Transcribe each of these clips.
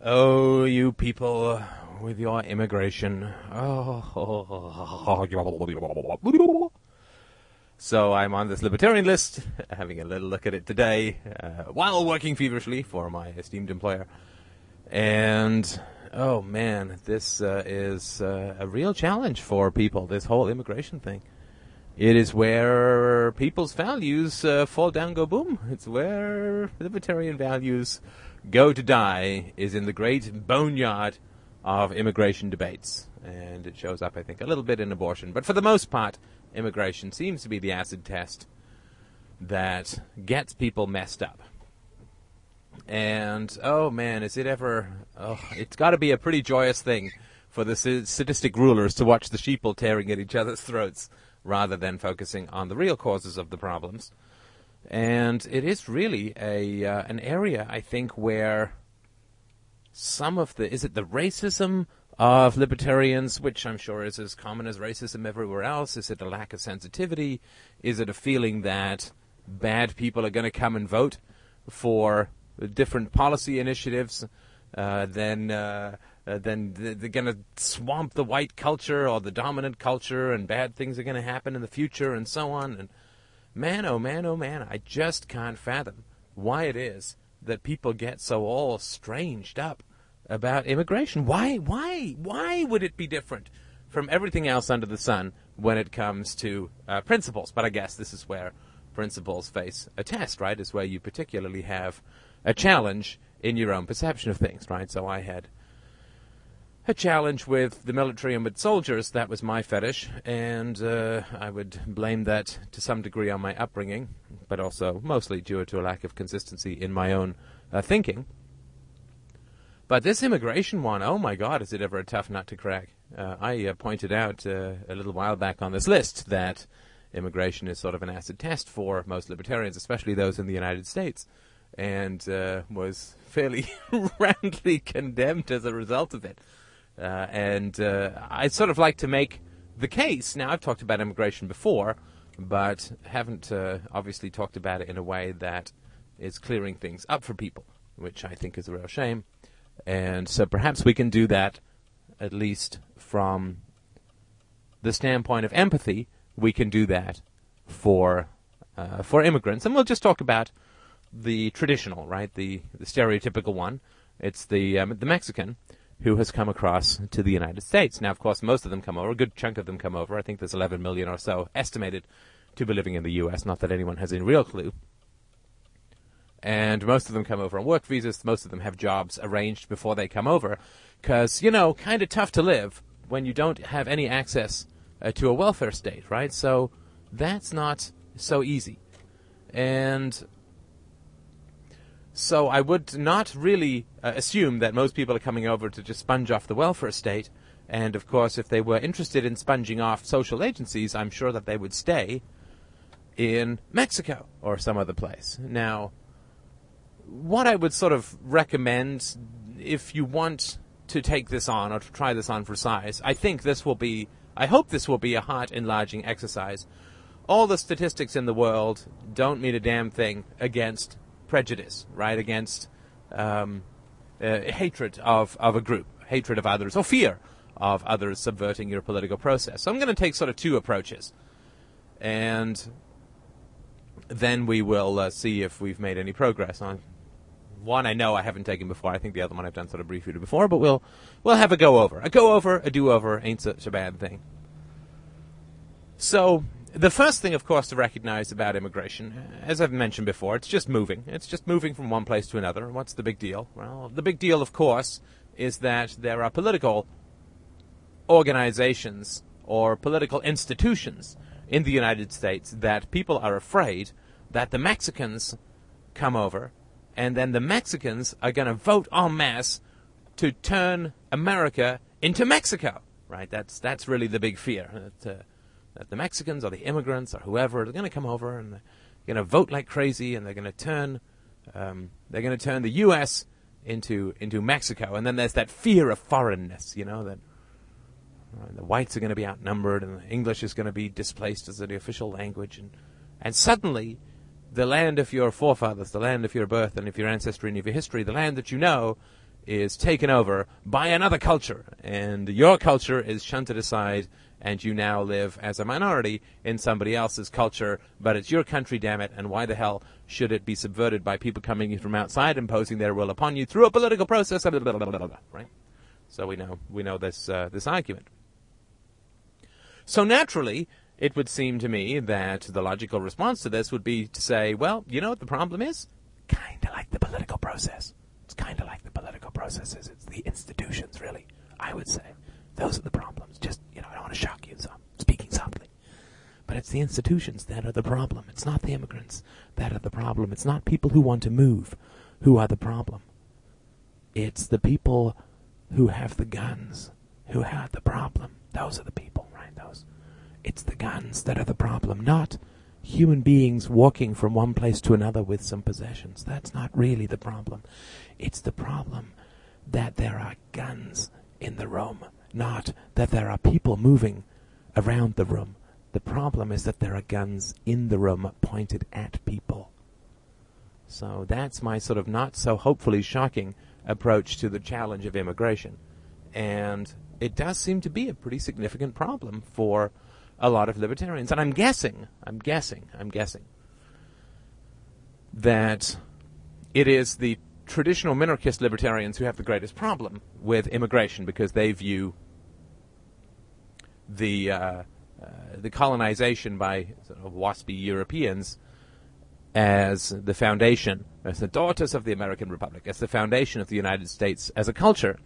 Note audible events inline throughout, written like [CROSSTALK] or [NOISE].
Oh, you people with your immigration. Oh. [LAUGHS] So I'm on this libertarian list, [LAUGHS] having a little look at it today, uh, while working feverishly for my esteemed employer. And oh man, this uh, is uh, a real challenge for people. This whole immigration thing. It is where people's values uh, fall down, go boom. It's where libertarian values go to die. Is in the great boneyard of immigration debates, and it shows up, I think, a little bit in abortion. But for the most part, immigration seems to be the acid test that gets people messed up. And oh man, is it ever? Oh, it's got to be a pretty joyous thing for the sadistic rulers to watch the sheeple tearing at each other's throats rather than focusing on the real causes of the problems. And it is really a uh, an area I think where some of the is it the racism of libertarians, which I'm sure is as common as racism everywhere else? Is it a lack of sensitivity? Is it a feeling that bad people are going to come and vote for different policy initiatives? Uh, then uh, uh, then they're going to swamp the white culture or the dominant culture, and bad things are going to happen in the future, and so on. And man, oh man, oh man, I just can't fathom why it is that people get so all stranged up about immigration. Why, why, why would it be different from everything else under the sun when it comes to uh, principles? But I guess this is where principles face a test, right? Is where you particularly have a challenge in your own perception of things, right? So I had a challenge with the military and with soldiers. That was my fetish, and uh, I would blame that to some degree on my upbringing, but also mostly due to a lack of consistency in my own uh, thinking. But this immigration one, oh my God, is it ever a tough nut to crack? Uh, I uh, pointed out uh, a little while back on this list that immigration is sort of an acid test for most libertarians, especially those in the United States, and uh, was fairly [LAUGHS] roundly condemned as a result of it. Uh, and uh, I'd sort of like to make the case. Now, I've talked about immigration before, but haven't uh, obviously talked about it in a way that is clearing things up for people, which I think is a real shame. And so perhaps we can do that at least from the standpoint of empathy. We can do that for uh, for immigrants, and we'll just talk about the traditional, right? The the stereotypical one. It's the um, the Mexican who has come across to the United States. Now, of course, most of them come over. A good chunk of them come over. I think there's 11 million or so estimated to be living in the U.S. Not that anyone has any real clue. And most of them come over on work visas. Most of them have jobs arranged before they come over. Because, you know, kind of tough to live when you don't have any access uh, to a welfare state, right? So that's not so easy. And so I would not really uh, assume that most people are coming over to just sponge off the welfare state. And of course, if they were interested in sponging off social agencies, I'm sure that they would stay in Mexico or some other place. Now, what I would sort of recommend if you want to take this on or to try this on for size, I think this will be, I hope this will be a heart enlarging exercise. All the statistics in the world don't mean a damn thing against prejudice, right? Against um, uh, hatred of, of a group, hatred of others, or fear of others subverting your political process. So I'm going to take sort of two approaches. And then we will uh, see if we've made any progress on one I know I haven't taken before. I think the other one I've done sort of briefly before, but we'll we'll have a go over. A go over, a do over ain't such a bad thing. So the first thing, of course, to recognize about immigration, as I've mentioned before, it's just moving. It's just moving from one place to another. What's the big deal? Well, the big deal, of course, is that there are political organizations or political institutions in the United States that people are afraid that the Mexicans come over and then the Mexicans are going to vote en masse to turn America into Mexico. Right? That's that's really the big fear. That, uh, that the Mexicans or the immigrants or whoever are going to come over and they're going to vote like crazy and they're going to turn um, they're going to turn the U.S. into into Mexico. And then there's that fear of foreignness. You know that. Uh, the whites are going to be outnumbered, and the English is going to be displaced as the official language, and and suddenly the land of your forefathers, the land of your birth and of your ancestry and of your history, the land that you know, is taken over by another culture, and your culture is shunted aside, and you now live as a minority in somebody else's culture, but it's your country, damn it, and why the hell should it be subverted by people coming in from outside imposing their will upon you through a political process, blah, blah, blah, right? So we know, we know this, uh, this argument. So naturally, it would seem to me that the logical response to this would be to say, well, you know what the problem is? Kind of like the political process. It's kind of like the political processes. It's the institutions, really, I would say. Those are the problems. Just, you know, I don't want to shock you, so I'm speaking softly. But it's the institutions that are the problem. It's not the immigrants that are the problem. It's not people who want to move who are the problem. It's the people who have the guns who have the problem. Those are the people, right? Those. It's the guns that are the problem, not human beings walking from one place to another with some possessions. That's not really the problem. It's the problem that there are guns in the room, not that there are people moving around the room. The problem is that there are guns in the room pointed at people. So that's my sort of not so hopefully shocking approach to the challenge of immigration. And it does seem to be a pretty significant problem for a lot of libertarians. And I'm guessing, I'm guessing, I'm guessing that it is the traditional minarchist libertarians who have the greatest problem with immigration because they view the uh, uh, the colonization by sort of waspy Europeans as the foundation, as the daughters of the American Republic, as the foundation of the United States as a culture,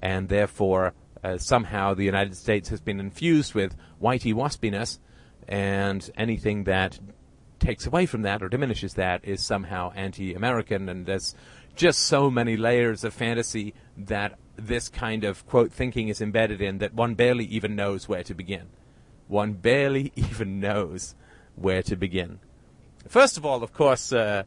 and therefore uh, somehow the United States has been infused with whitey waspiness, and anything that takes away from that or diminishes that is somehow anti-American, and there's just so many layers of fantasy that this kind of quote thinking is embedded in that one barely even knows where to begin. One barely [LAUGHS] even knows where to begin. First of all, of course, uh,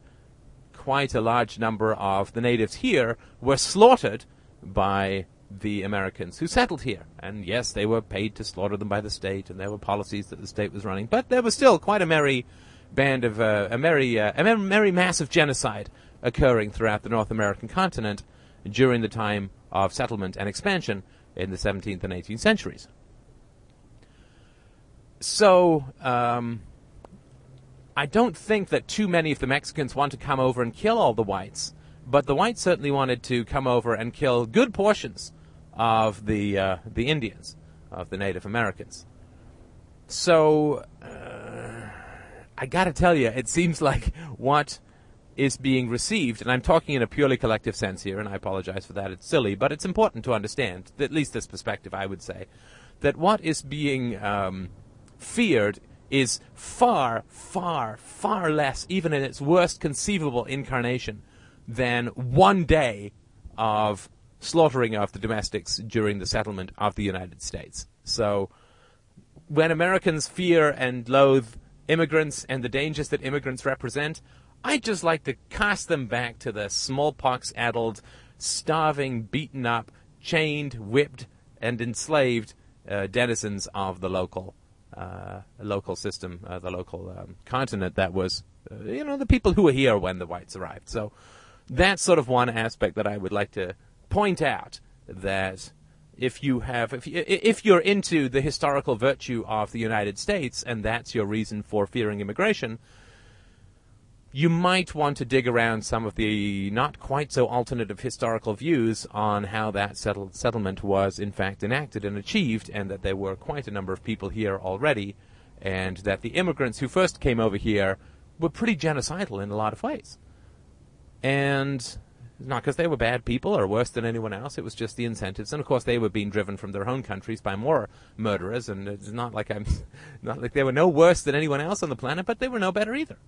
quite a large number of the natives here were slaughtered by the Americans who settled here. And yes, they were paid to slaughter them by the state, and there were policies that the state was running. But there was still quite a merry band of uh, a merry, uh, a merry mass of genocide occurring throughout the North American continent during the time of settlement and expansion in the 17th and 18th centuries. So, um, I don't think that too many of the Mexicans want to come over and kill all the whites, but the whites certainly wanted to come over and kill good portions of the uh, the Indians, of the Native Americans. So, uh, I got to tell you, it seems [LAUGHS] like what is being received, and I'm talking in a purely collective sense here, and I apologize for that. It's silly, but it's important to understand, at least this perspective, I would say, that what is being um, feared is far, far, far less, even in its worst conceivable incarnation, than one day of slaughtering of the domestics during the settlement of the United States. So, when Americans fear and loathe immigrants and the dangers that immigrants represent, I'd just like to cast them back to the smallpox addled, starving, beaten up, chained, whipped, and enslaved uh, denizens of the local uh, local system, uh, the local um, continent that was, uh, you know, the people who were here when the whites arrived. So that's sort of one aspect that I would like to point out that if you have if if you're into the historical virtue of the United States and that's your reason for fearing immigration, you might want to dig around some of the not quite so alternative historical views on how that settled, settlement was in fact enacted and achieved, and that there were quite a number of people here already, and that the immigrants who first came over here were pretty genocidal in a lot of ways. And not because they were bad people or worse than anyone else. It was just the incentives, and of course they were being driven from their own countries by more murderers. And it's not like I'm, [LAUGHS] not like they were no worse than anyone else on the planet, but they were no better either.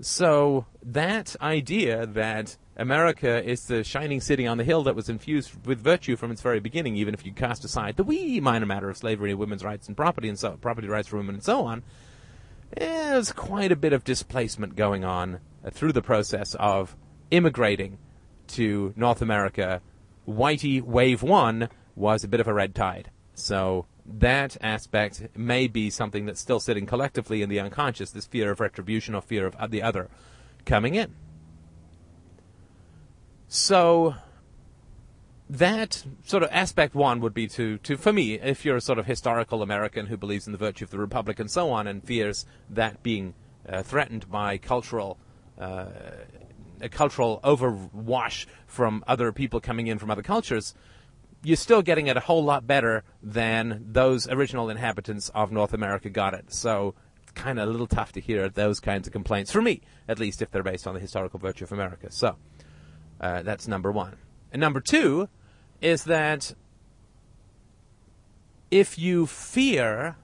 So that idea that America is the shining city on the hill that was infused with virtue from its very beginning, even if you cast aside the wee minor matter of slavery, and women's rights, and property and so property rights for women and so on, there's quite a bit of displacement going on uh, through the process of immigrating to North America. Whitey Wave One was a bit of a red tide. So that aspect may be something that's still sitting collectively in the unconscious, this fear of retribution or fear of the other coming in. So that sort of aspect one would be to, to for me, if you're a sort of historical American who believes in the virtue of the republic and so on, and fears that being uh, threatened by cultural uh, a cultural overwash from other people coming in from other cultures, you're still getting it a whole lot better than those original inhabitants of North America got it. So it's kind of a little tough to hear those kinds of complaints, for me, at least if they're based on the historical virtue of America. So uh, that's number one. And number two is that if you fear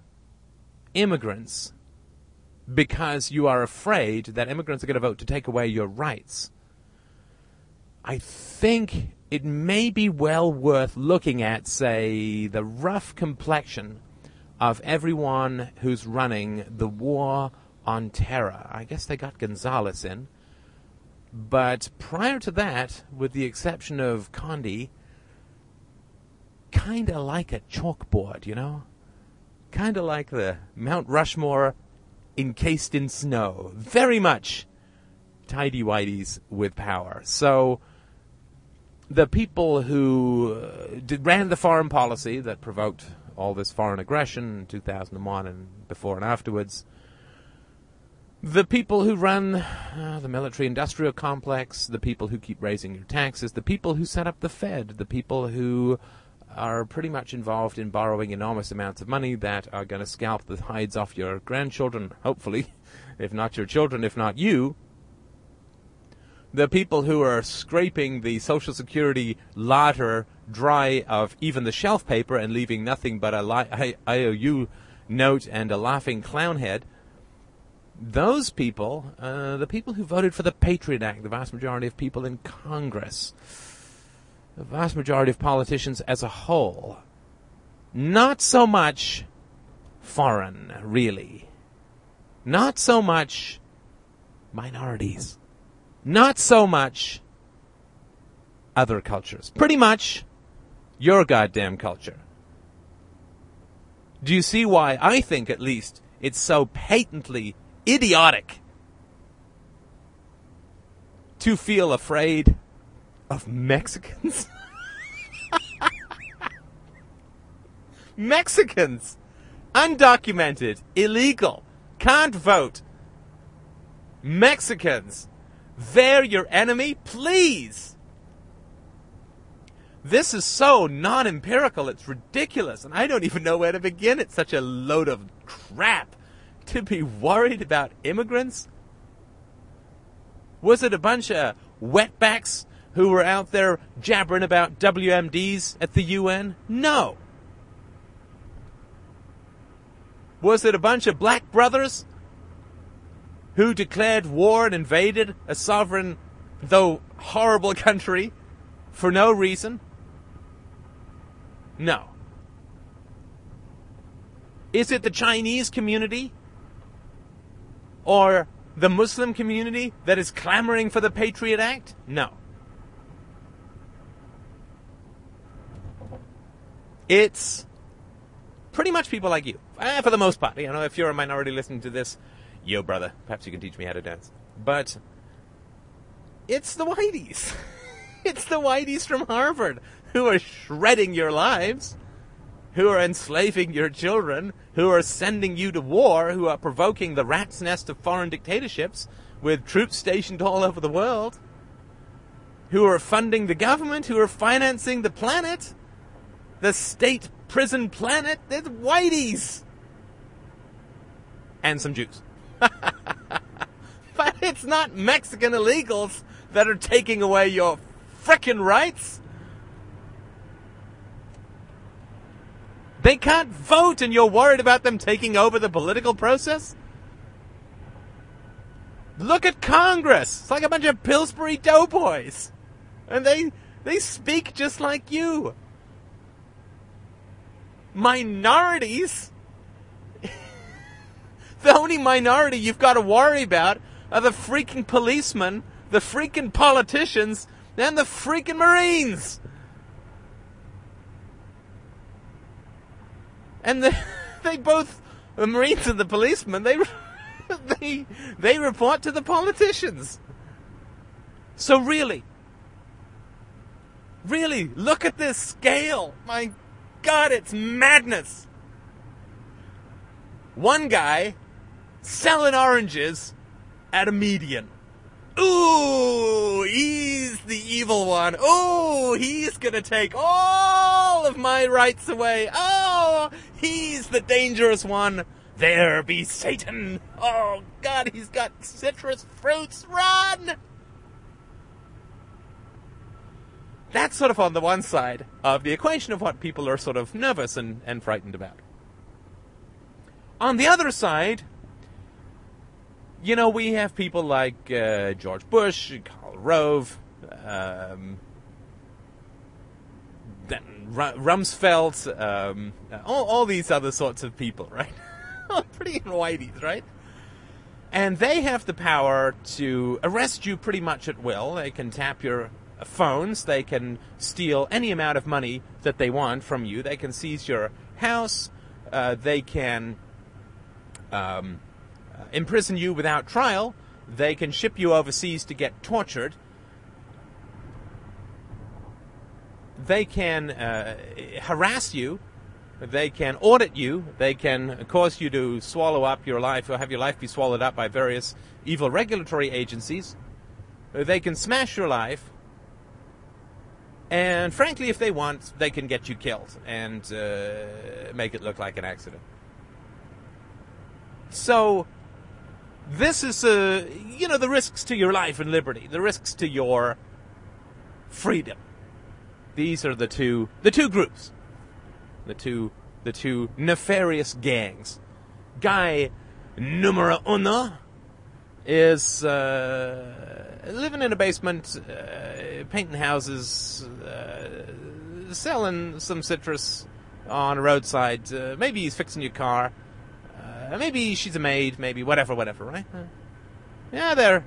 immigrants because you are afraid that immigrants are going to vote to take away your rights, I think it may be well worth looking at, say, the rough complexion of everyone who's running the war on terror. I guess they got Gonzales in. But prior to that, with the exception of Condi, kind of like a chalkboard, you know? Kind of like the Mount Rushmore encased in snow. Very much tidy whities with power. So the people who uh, did, ran the foreign policy that provoked all this foreign aggression in 2001 and before and afterwards, the people who run uh, the military industrial complex, the people who keep raising your taxes, the people who set up the Fed, the people who are pretty much involved in borrowing enormous amounts of money that are going to scalp the hides off your grandchildren, hopefully, [LAUGHS] if not your children, if not you. The people who are scraping the Social Security ladder dry of even the shelf paper and leaving nothing but a li- IOU note and a laughing clown head. Those people, uh, the people who voted for the Patriot Act, the vast majority of people in Congress, the vast majority of politicians as a whole, not so much foreign, really. Not so much minorities. Not so much other cultures. Pretty much your goddamn culture. Do you see why I think, at least, it's so patently idiotic to feel afraid of Mexicans. [LAUGHS] Mexicans! Undocumented, illegal, can't vote. Mexicans! They're your enemy? Please! This is so non empirical, it's ridiculous, and I don't even know where to begin. It's such a load of crap to be worried about immigrants. Was it a bunch of wetbacks who were out there jabbering about WMDs at the UN? No. Was it a bunch of black brothers who declared war and invaded a sovereign, though horrible [LAUGHS] country for no reason? No. Is it the Chinese community? Or the Muslim community that is clamoring for the Patriot Act? No. It's pretty much people like you, eh, for the most part. You know, if you're a minority listening to this, yo, brother, perhaps you can teach me how to dance. But it's the whiteys. [LAUGHS] it's the whiteys from Harvard who are shredding your lives, who are enslaving your children, who are sending you to war, who are provoking the rat's nest of foreign dictatorships with troops stationed all over the world, who are funding the government, who are financing the planet the state prison planet, there's whiteys. And some Jews. [LAUGHS] but it's not Mexican illegals that are taking away your frickin' rights. They can't vote and you're worried about them taking over the political process? Look at Congress. It's like a bunch of Pillsbury doughboys. And they they speak just like you minorities. The only minority you've got to worry about are the freaking policemen, the freaking politicians, and the freaking Marines. And the, [LAUGHS] they both, the Marines and the policemen, they, [LAUGHS] they, they report to the politicians. So really, Really, look at this scale. My God, it's madness. One guy selling oranges at a median. Ooh, he's the evil one. Ooh, he's gonna take all of my rights away. Oh, he's the dangerous one. There be Satan. Oh, God, he's got citrus fruits. Run! That's sort of on the one side of the equation of what people are sort of nervous and, and frightened about. On the other side, you know, we have people like uh, George Bush, Karl Rove, um, Rumsfeld, um, all, all these other sorts of people, [LAUGHS] right? pretty whiteys, right? And they have the power to arrest you pretty much at will. They can tap your phones. They can steal any amount of money that they want from you. They can seize your house. Uh, they can um, imprison you without trial. They can ship you overseas to get tortured. They can uh, harass you. They can audit you. They can cause you to swallow up your life or have your life be swallowed up by various evil regulatory agencies. They can smash your life. And frankly, if they want, they can get you killed and uh, make it look like an accident. So, this is, uh, you know, the risks to your life and liberty, the risks to your freedom. These are the two, the two groups, the two, the two nefarious gangs. Guy numero uno is uh, living in a basement, uh, painting houses, uh, selling some citrus on a roadside. Uh, maybe he's fixing your car. Uh, maybe she's a maid. Maybe whatever, whatever. Right? Uh, yeah, they're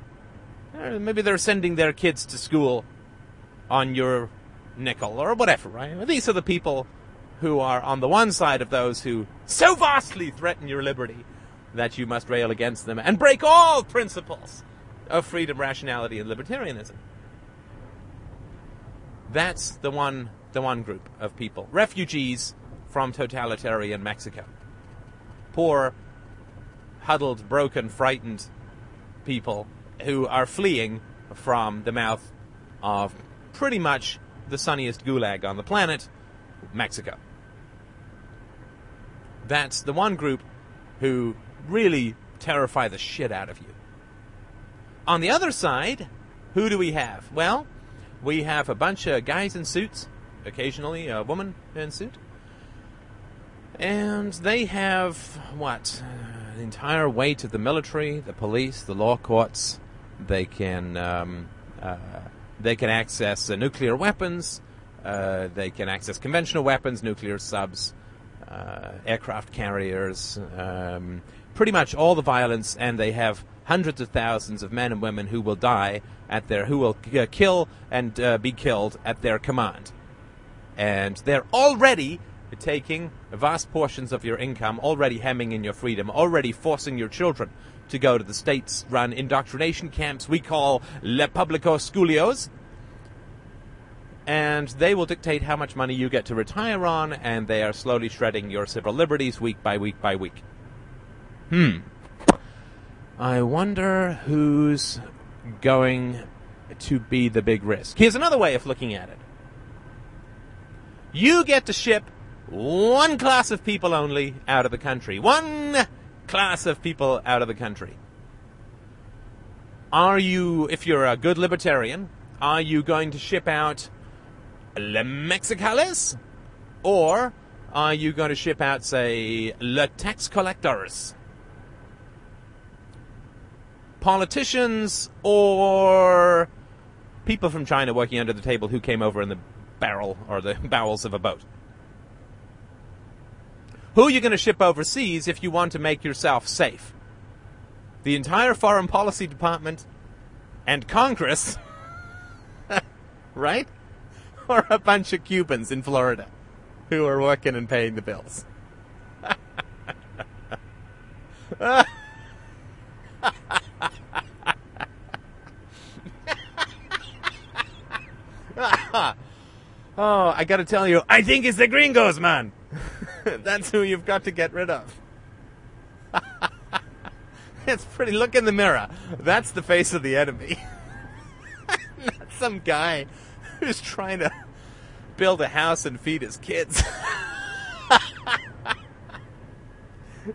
maybe they're sending their kids to school on your nickel or whatever. Right? These are the people who are on the one side of those who so vastly threaten your liberty that you must rail against them and break all principles of freedom, rationality, and libertarianism. That's the one, the one group of people. Refugees from totalitarian Mexico. Poor, huddled, broken, frightened people who are fleeing from the mouth of pretty much the sunniest gulag on the planet, Mexico. That's the one group who really terrify the shit out of you. On the other side, who do we have? Well, we have a bunch of guys in suits, occasionally a woman in suit. And they have, what, the entire weight of the military, the police, the law courts. They can, um, uh, they can access uh, nuclear weapons. Uh, they can access conventional weapons, nuclear subs, uh, aircraft carriers, um, pretty much all the violence, and they have hundreds of thousands of men and women who will die at their, who will uh, kill and uh, be killed at their command. And they're already taking vast portions of your income, already hemming in your freedom, already forcing your children to go to the states run indoctrination camps we call Le Publico Schools. And they will dictate how much money you get to retire on, and they are slowly shredding your civil liberties week by week by week. Hmm. I wonder who's going to be the big risk. Here's another way of looking at it. You get to ship one class of people only out of the country. One class of people out of the country. Are you, if you're a good libertarian, are you going to ship out Le Mexicales? Or are you going to ship out, say, Le Tax Collectors? politicians or people from China working under the table who came over in the barrel or the [LAUGHS] bowels of a boat. Who are you going to ship overseas if you want to make yourself safe? The entire foreign policy department and Congress, [LAUGHS] right? Or a bunch of Cubans in Florida who are working and paying the bills. [LAUGHS] Oh, I gotta tell you, I think it's the gringos, man. [LAUGHS] That's who you've got to get rid of. [LAUGHS] it's pretty. Look in the mirror. That's the face of the enemy. [LAUGHS] Not some guy who's trying to build a house and feed his kids.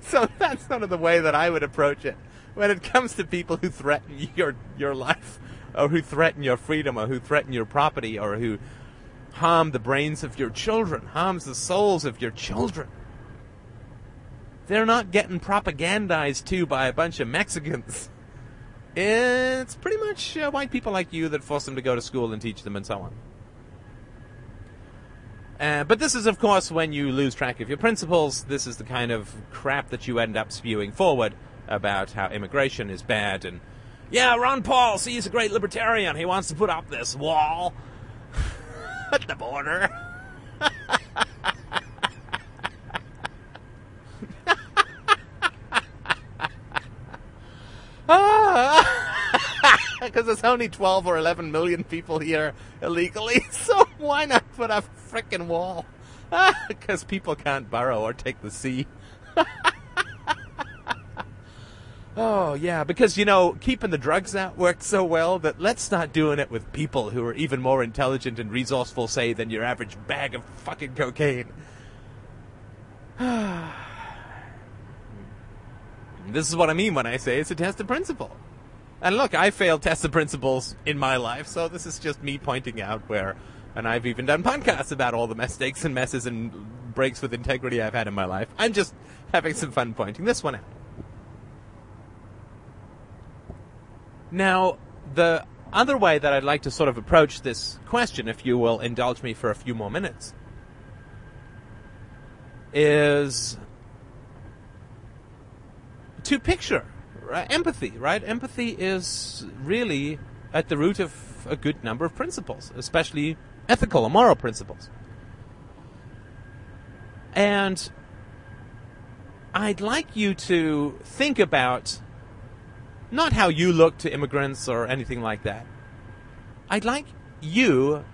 so that's sort of the way that I would approach it when it comes to people who threaten your your life, or who threaten your freedom, or who threaten your property, or who harm the brains of your children, harms the souls of your children. They're not getting propagandized to by a bunch of Mexicans. It's pretty much uh, white people like you that force them to go to school and teach them and so on. Uh, but this is, of course, when you lose track of your principles. This is the kind of crap that you end up spewing forward about how immigration is bad and, yeah, Ron Paul, see, he's a great libertarian. He wants to put up this wall at the border. [LAUGHS] [LAUGHS] Because there's only 12 or 11 million people here illegally, [LAUGHS] so why not put a frickin' wall? Because people can't borrow or take the sea. Oh, yeah, because, you know, keeping the drugs out worked so well that let's start doing it with people who are even more intelligent and resourceful, say, than your average bag of fucking cocaine. [SIGHS] this is what I mean when I say it's a test of principle. And look, I failed test of principles in my life, so this is just me pointing out where, and I've even done podcasts about all the mistakes and messes and breaks with integrity I've had in my life. I'm just having some fun pointing this one out. Now, the other way that I'd like to sort of approach this question, if you will indulge me for a few more minutes, is to picture right? empathy, right? Empathy is really at the root of a good number of principles, especially ethical or moral principles. And I'd like you to think about not how you look to immigrants or anything like that. I'd like you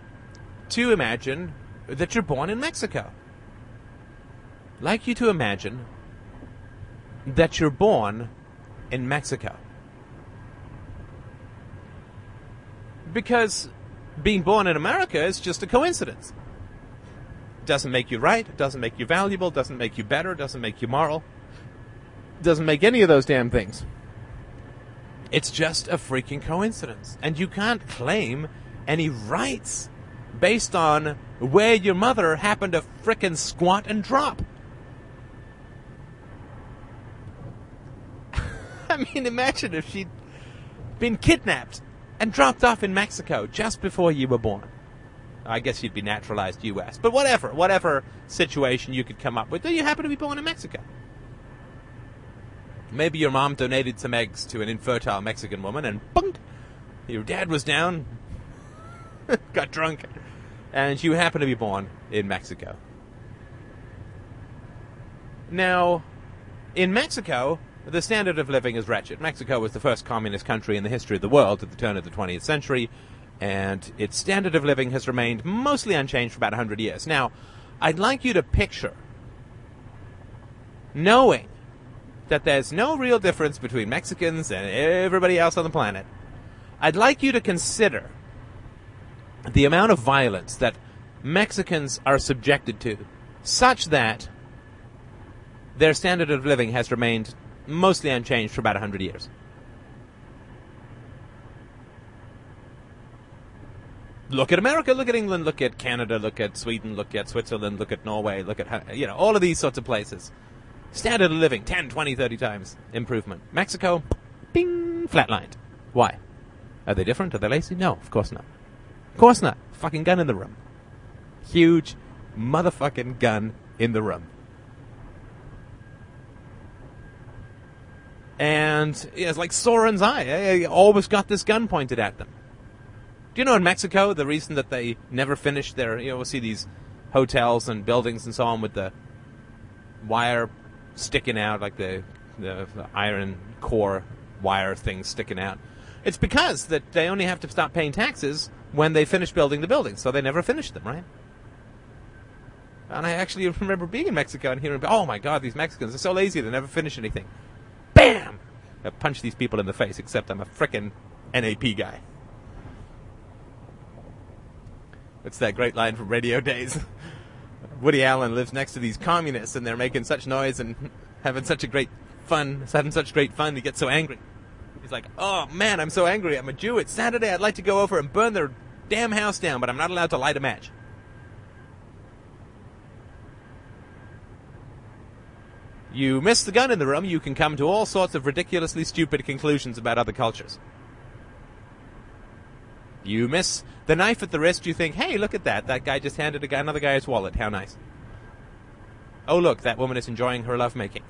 to imagine that you're born in Mexico. Like you to imagine that you're born in Mexico. Because being born in America is just a coincidence. Doesn't make you right, it doesn't make you valuable, doesn't make you better, doesn't make you moral, doesn't make any of those damn things. It's just a freaking coincidence. And you can't claim any rights based on where your mother happened to frickin' squat and drop. [LAUGHS] I mean, imagine if she'd been kidnapped and dropped off in Mexico just before you were born. I guess you'd be naturalized U.S., but whatever, whatever situation you could come up with, you happen to be born in Mexico. Maybe your mom donated some eggs to an infertile Mexican woman, and bunk, your dad was down, [LAUGHS] got drunk, and you happen to be born in Mexico. Now, in Mexico, the standard of living is wretched. Mexico was the first communist country in the history of the world at the turn of the 20th century, and its standard of living has remained mostly unchanged for about 100 years. Now, I'd like you to picture knowing that there's no real difference between Mexicans and everybody else on the planet, I'd like you to consider the amount of violence that Mexicans are subjected to, such that their standard of living has remained mostly unchanged for about 100 years. Look at America, look at England, look at Canada, look at Sweden, look at Switzerland, look at Norway, look at, you know, all of these sorts of places. Standard of living, 10, 20, 30 times improvement. Mexico, bing, flatlined. Why? Are they different? Are they lazy? No, of course not. Of course not. Fucking gun in the room. Huge motherfucking gun in the room. And yeah, it's like Sauron's eye. They always got this gun pointed at them. Do you know in Mexico the reason that they never finished their you know we'll see these hotels and buildings and so on with the wire sticking out, like the, the, the iron core wire thing sticking out. It's because that they only have to stop paying taxes when they finish building the buildings, so they never finish them, right? And I actually [LAUGHS] remember being in Mexico and hearing, oh my god, these Mexicans are so lazy, they never finish anything. Bam! I punch these people in the face, except I'm a frickin' NAP guy. It's that great line from Radio Days. [LAUGHS] Woody Allen lives next to these communists, and they're making such noise and [LAUGHS] having such a great fun, having such great fun. He gets so angry. He's like, "Oh man, I'm so angry. I'm a Jew. It's Saturday. I'd like to go over and burn their damn house down, but I'm not allowed to light a match." You miss the gun in the room, you can come to all sorts of ridiculously stupid conclusions about other cultures. You miss the knife at the wrist, you think, hey, look at that. That guy just handed guy, another guy his wallet. How nice. Oh, look, that woman is enjoying her lovemaking.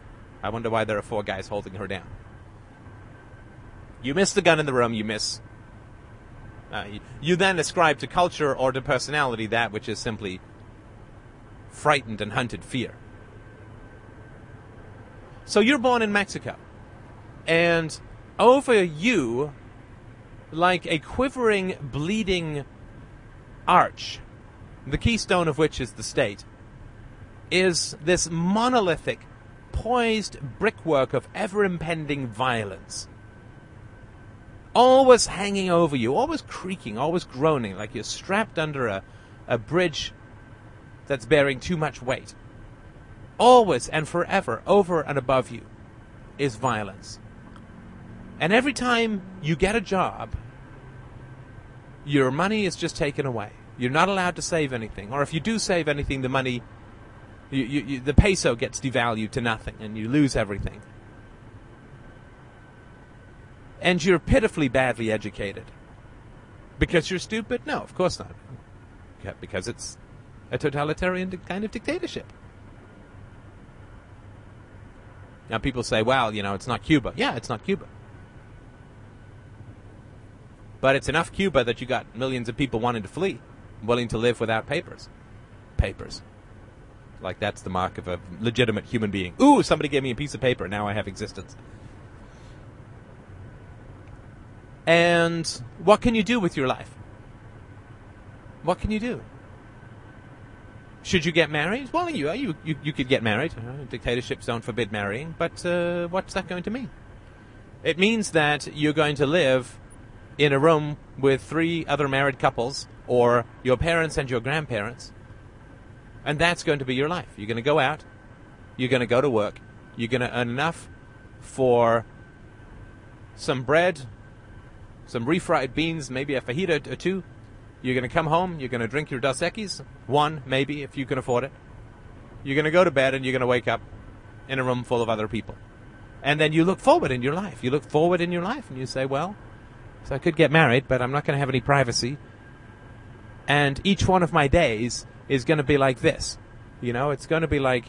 I wonder why there are four guys holding her down. You miss the gun in the room, you miss. Uh, you, you then ascribe to culture or to personality that which is simply frightened and hunted fear. So you're born in Mexico. And over you, like a quivering, bleeding arch, the keystone of which is the state, is this monolithic, poised brickwork of ever impending violence. Always hanging over you, always creaking, always groaning, like you're strapped under a, a bridge that's bearing too much weight always and forever, over and above you, is violence. And every time you get a job, your money is just taken away. You're not allowed to save anything. Or if you do save anything, the money, you, you, you, the peso gets devalued to nothing and you lose everything. And you're pitifully badly educated. Because you're stupid? No, of course not. Because it's a totalitarian kind of dictatorship. Now people say, well, you know, it's not Cuba. Yeah, it's not Cuba. But it's enough Cuba that you got millions of people wanting to flee, willing to live without papers. Papers. Like that's the mark of a legitimate human being. Ooh, somebody gave me a piece of paper, now I have existence. And what can you do with your life? What can you do? Should you get married? Well, you you you, you could get married. Uh, dictatorships don't forbid marrying, but uh, what's that going to mean? It means that you're going to live in a room with three other married couples, or your parents and your grandparents, and that's going to be your life. You're going to go out, you're going to go to work, you're going to earn enough for some bread, some refried beans, maybe a fajita or two, you're going to come home, you're going to drink your Dos Equis, one maybe if you can afford it. You're going to go to bed and you're going to wake up in a room full of other people. And then you look forward in your life. You look forward in your life and you say, well, so I could get married, but I'm not going to have any privacy. And each one of my days is going to be like this. You know, it's going to be like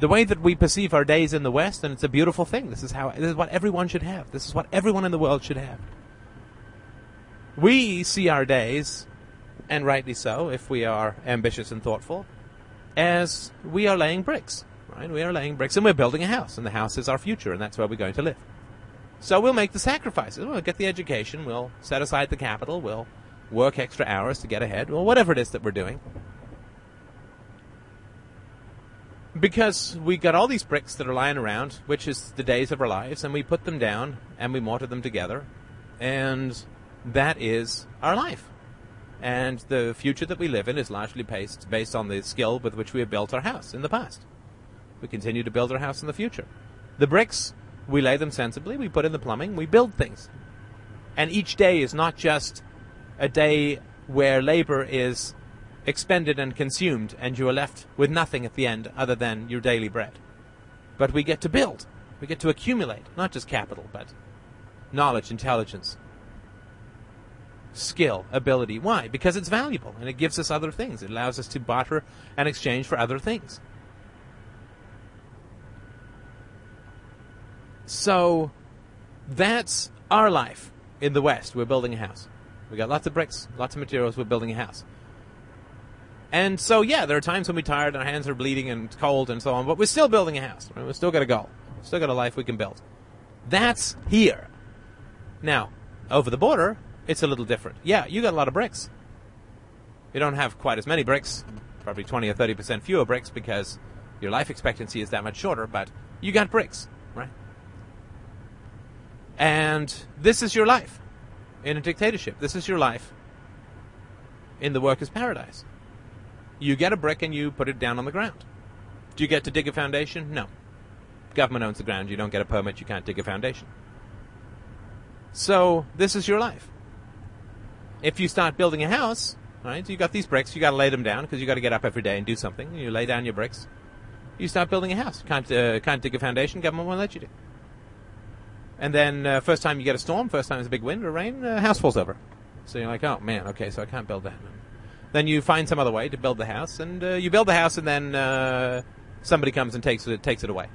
the way that we perceive our days in the West, and it's a beautiful thing. This is how, this is what everyone should have. This is what everyone in the world should have. We see our days and rightly so, if we are ambitious and thoughtful, as we are laying bricks. Right? We are laying bricks and we're building a house, and the house is our future, and that's where we're going to live. So we'll make the sacrifices. We'll get the education, we'll set aside the capital, we'll work extra hours to get ahead, or whatever it is that we're doing. Because we got all these bricks that are lying around, which is the days of our lives, and we put them down and we mortar them together, and that is our life and the future that we live in is largely based, based on the skill with which we have built our house in the past. We continue to build our house in the future. The bricks, we lay them sensibly, we put in the plumbing, we build things. And each day is not just a day where labor is expended and consumed and you are left with nothing at the end other than your daily bread. But we get to build. We get to accumulate, not just capital, but knowledge, intelligence, skill, ability. Why? Because it's valuable and it gives us other things. It allows us to barter and exchange for other things. So that's our life in the West. We're building a house. We got lots of bricks, lots of materials. We're building a house. And so, yeah, there are times when we're tired and our hands are bleeding and it's cold and so on, but we're still building a house. Right? We've still got a goal. We've still got a life we can build. That's here. Now, over the border, it's a little different. Yeah, you got a lot of bricks. You don't have quite as many bricks, probably 20 or 30% fewer bricks because your life expectancy is that much shorter, but you got bricks, right? And this is your life in a dictatorship. This is your life in the workers' paradise. You get a brick and you put it down on the ground. Do you get to dig a foundation? No. Government owns the ground. You don't get a permit. You can't dig a foundation. So this is your life. If you start building a house, right? You got these bricks. You got to lay them down because you got to get up every day and do something. You lay down your bricks. You start building a house. Can't uh, can't dig a foundation. Government won't let you do. And then uh, first time you get a storm, first time there's a big wind or rain, uh, house falls over. So you're like, oh man, okay, so I can't build that. Then you find some other way to build the house, and uh, you build the house, and then uh, somebody comes and takes it takes it away,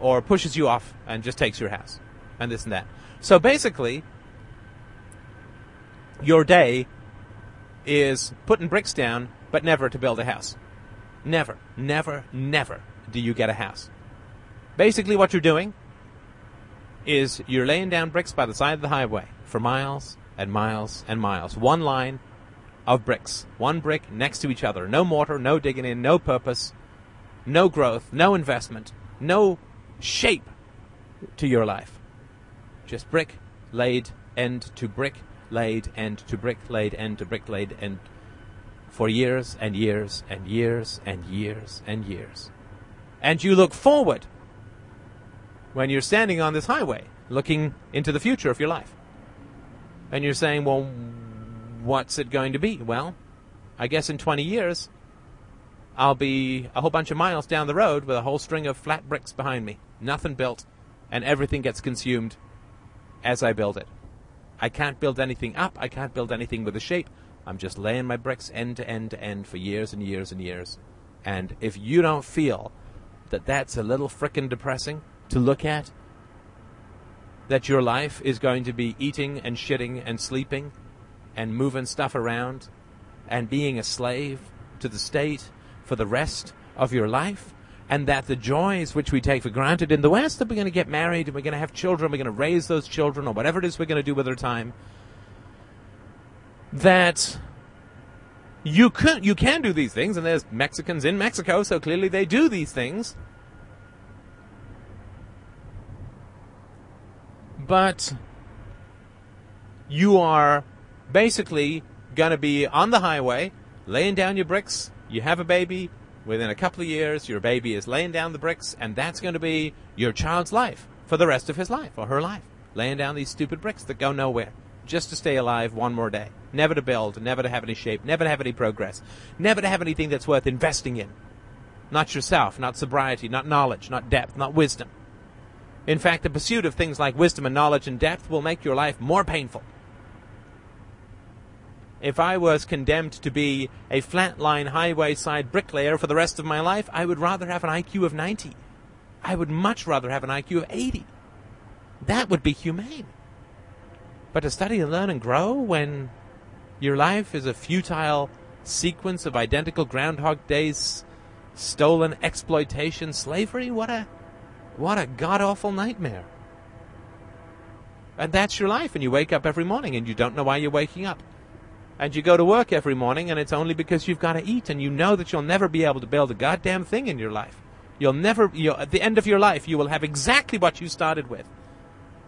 or pushes you off and just takes your house, and this and that. So basically, your day is putting bricks down, but never to build a house. Never, never, never do you get a house. Basically, what you're doing is you're laying down bricks by the side of the highway for miles and miles and miles. One line of bricks, one brick next to each other. No mortar, no digging in, no purpose, no growth, no investment, no shape to your life. Just brick laid end to brick, laid end to brick, laid end to brick, laid end for years and years and years and years and years. And you look forward when you're standing on this highway looking into the future of your life. And you're saying, well, what's it going to be? Well, I guess in 20 years, I'll be a whole bunch of miles down the road with a whole string of flat bricks behind me. Nothing built, and everything gets consumed as I build it. I can't build anything up. I can't build anything with a shape. I'm just laying my bricks end to end to end for years and years and years. And if you don't feel that that's a little frickin' depressing, to look at? That your life is going to be eating and shitting and sleeping and moving stuff around and being a slave to the state for the rest of your life? And that the joys which we take for granted in the West, that we're going to get married and we're going to have children, we're going to raise those children, or whatever it is we're going to do with our time, that you could you can do these things, and there's Mexicans in Mexico, so clearly they do these things. But you are basically going to be on the highway, laying down your bricks. You have a baby. Within a couple of years, your baby is laying down the bricks, and that's going to be your child's life for the rest of his life or her life. Laying down these stupid bricks that go nowhere just to stay alive one more day. Never to build, never to have any shape, never to have any progress, never to have anything that's worth investing in. Not yourself, not sobriety, not knowledge, not depth, not wisdom. In fact, the pursuit of things like wisdom and knowledge and depth will make your life more painful. If I was condemned to be a flatline highway side bricklayer for the rest of my life, I would rather have an IQ of 90. I would much rather have an IQ of 80. That would be humane. But to study and learn and grow when your life is a futile sequence of identical Groundhog Days, stolen exploitation, slavery, what a what a god awful nightmare. And that's your life, and you wake up every morning and you don't know why you're waking up. And you go to work every morning and it's only because you've got to eat and you know that you'll never be able to build a goddamn thing in your life. You'll never, you'll, at the end of your life, you will have exactly what you started with.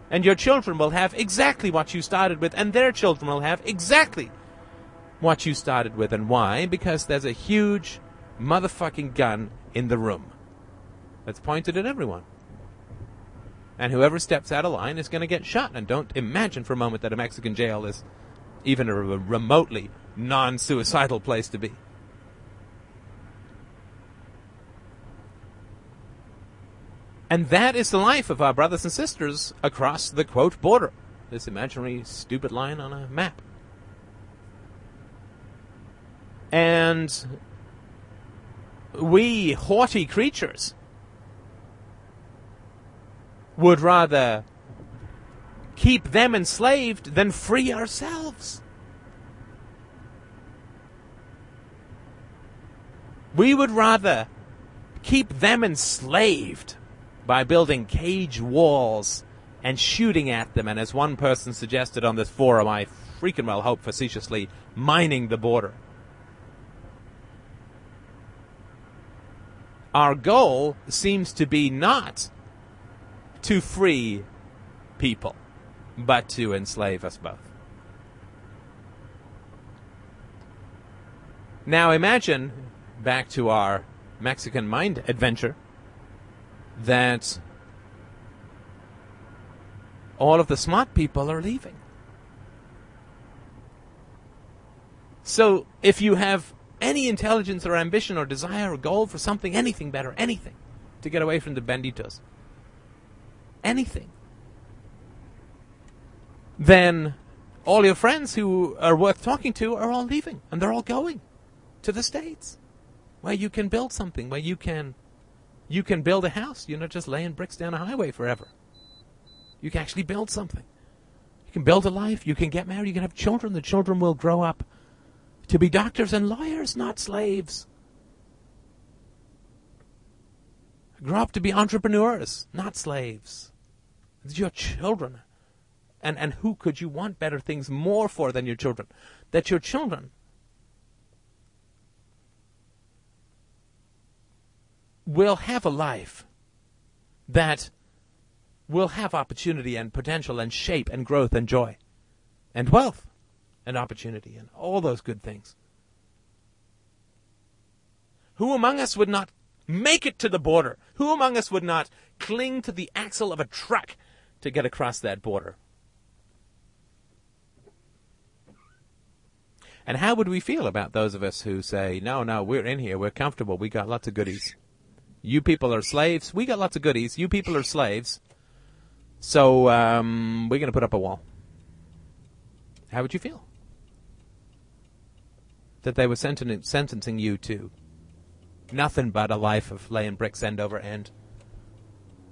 And your children will have exactly what you started with, and their children will have exactly what you started with. And why? Because there's a huge motherfucking gun in the room that's pointed at everyone. And whoever steps out of line is going to get shot. And don't imagine for a moment that a Mexican jail is even a remotely non suicidal place to be. And that is the life of our brothers and sisters across the quote border. This imaginary stupid line on a map. And we haughty creatures would rather keep them enslaved than free ourselves. We would rather keep them enslaved by building cage walls and shooting at them, and as one person suggested on this forum, I freaking well hope facetiously, mining the border. Our goal seems to be not to free people, but to enslave us both. Now imagine, back to our Mexican mind adventure, that all of the smart people are leaving. So if you have any intelligence or ambition or desire or goal for something, anything better, anything, to get away from the benditos, anything, then all your friends who are worth talking to are all leaving and they're all going to the States where you can build something, where you can you can build a house. You're not just laying bricks down a highway forever. You can actually build something. You can build a life. You can get married. You can have children. The children will grow up to be doctors and lawyers, not slaves. Grow up to be entrepreneurs, not slaves. Your children. And, and who could you want better things more for than your children? That your children will have a life that will have opportunity and potential and shape and growth and joy and wealth and opportunity and all those good things. Who among us would not make it to the border? Who among us would not cling to the axle of a truck to get across that border? And how would we feel about those of us who say, no, no, we're in here, we're comfortable, we got lots of goodies. You people are slaves, we got lots of goodies, you people are slaves, so um, we're going to put up a wall. How would you feel? that they were sentencing, sentencing you to nothing but a life of laying bricks end over end,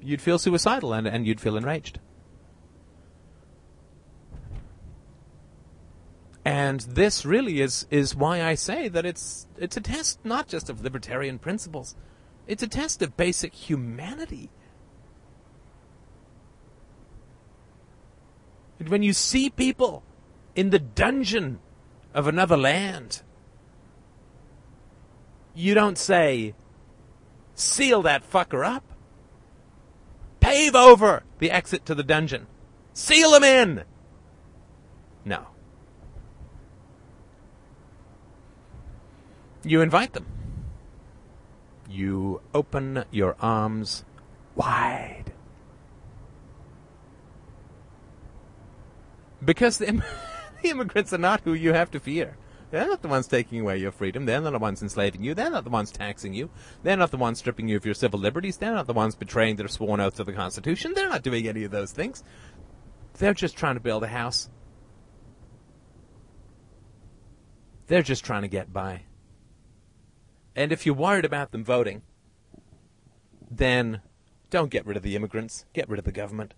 you'd feel suicidal and, and you'd feel enraged. And this really is, is why I say that it's, it's a test not just of libertarian principles, it's a test of basic humanity. And when you see people in the dungeon of another land, you don't say, seal that fucker up. Pave over the exit to the dungeon. Seal them in. No. You invite them. You open your arms wide. Because the, [LAUGHS] the immigrants are not who you have to fear. They're not the ones taking away your freedom. They're not the ones enslaving you. They're not the ones taxing you. They're not the ones stripping you of your civil liberties. They're not the ones betraying their sworn oath to the Constitution. They're not doing any of those things. They're just trying to build a house. They're just trying to get by. And if you're worried about them voting, then don't get rid of the immigrants. Get rid of the government.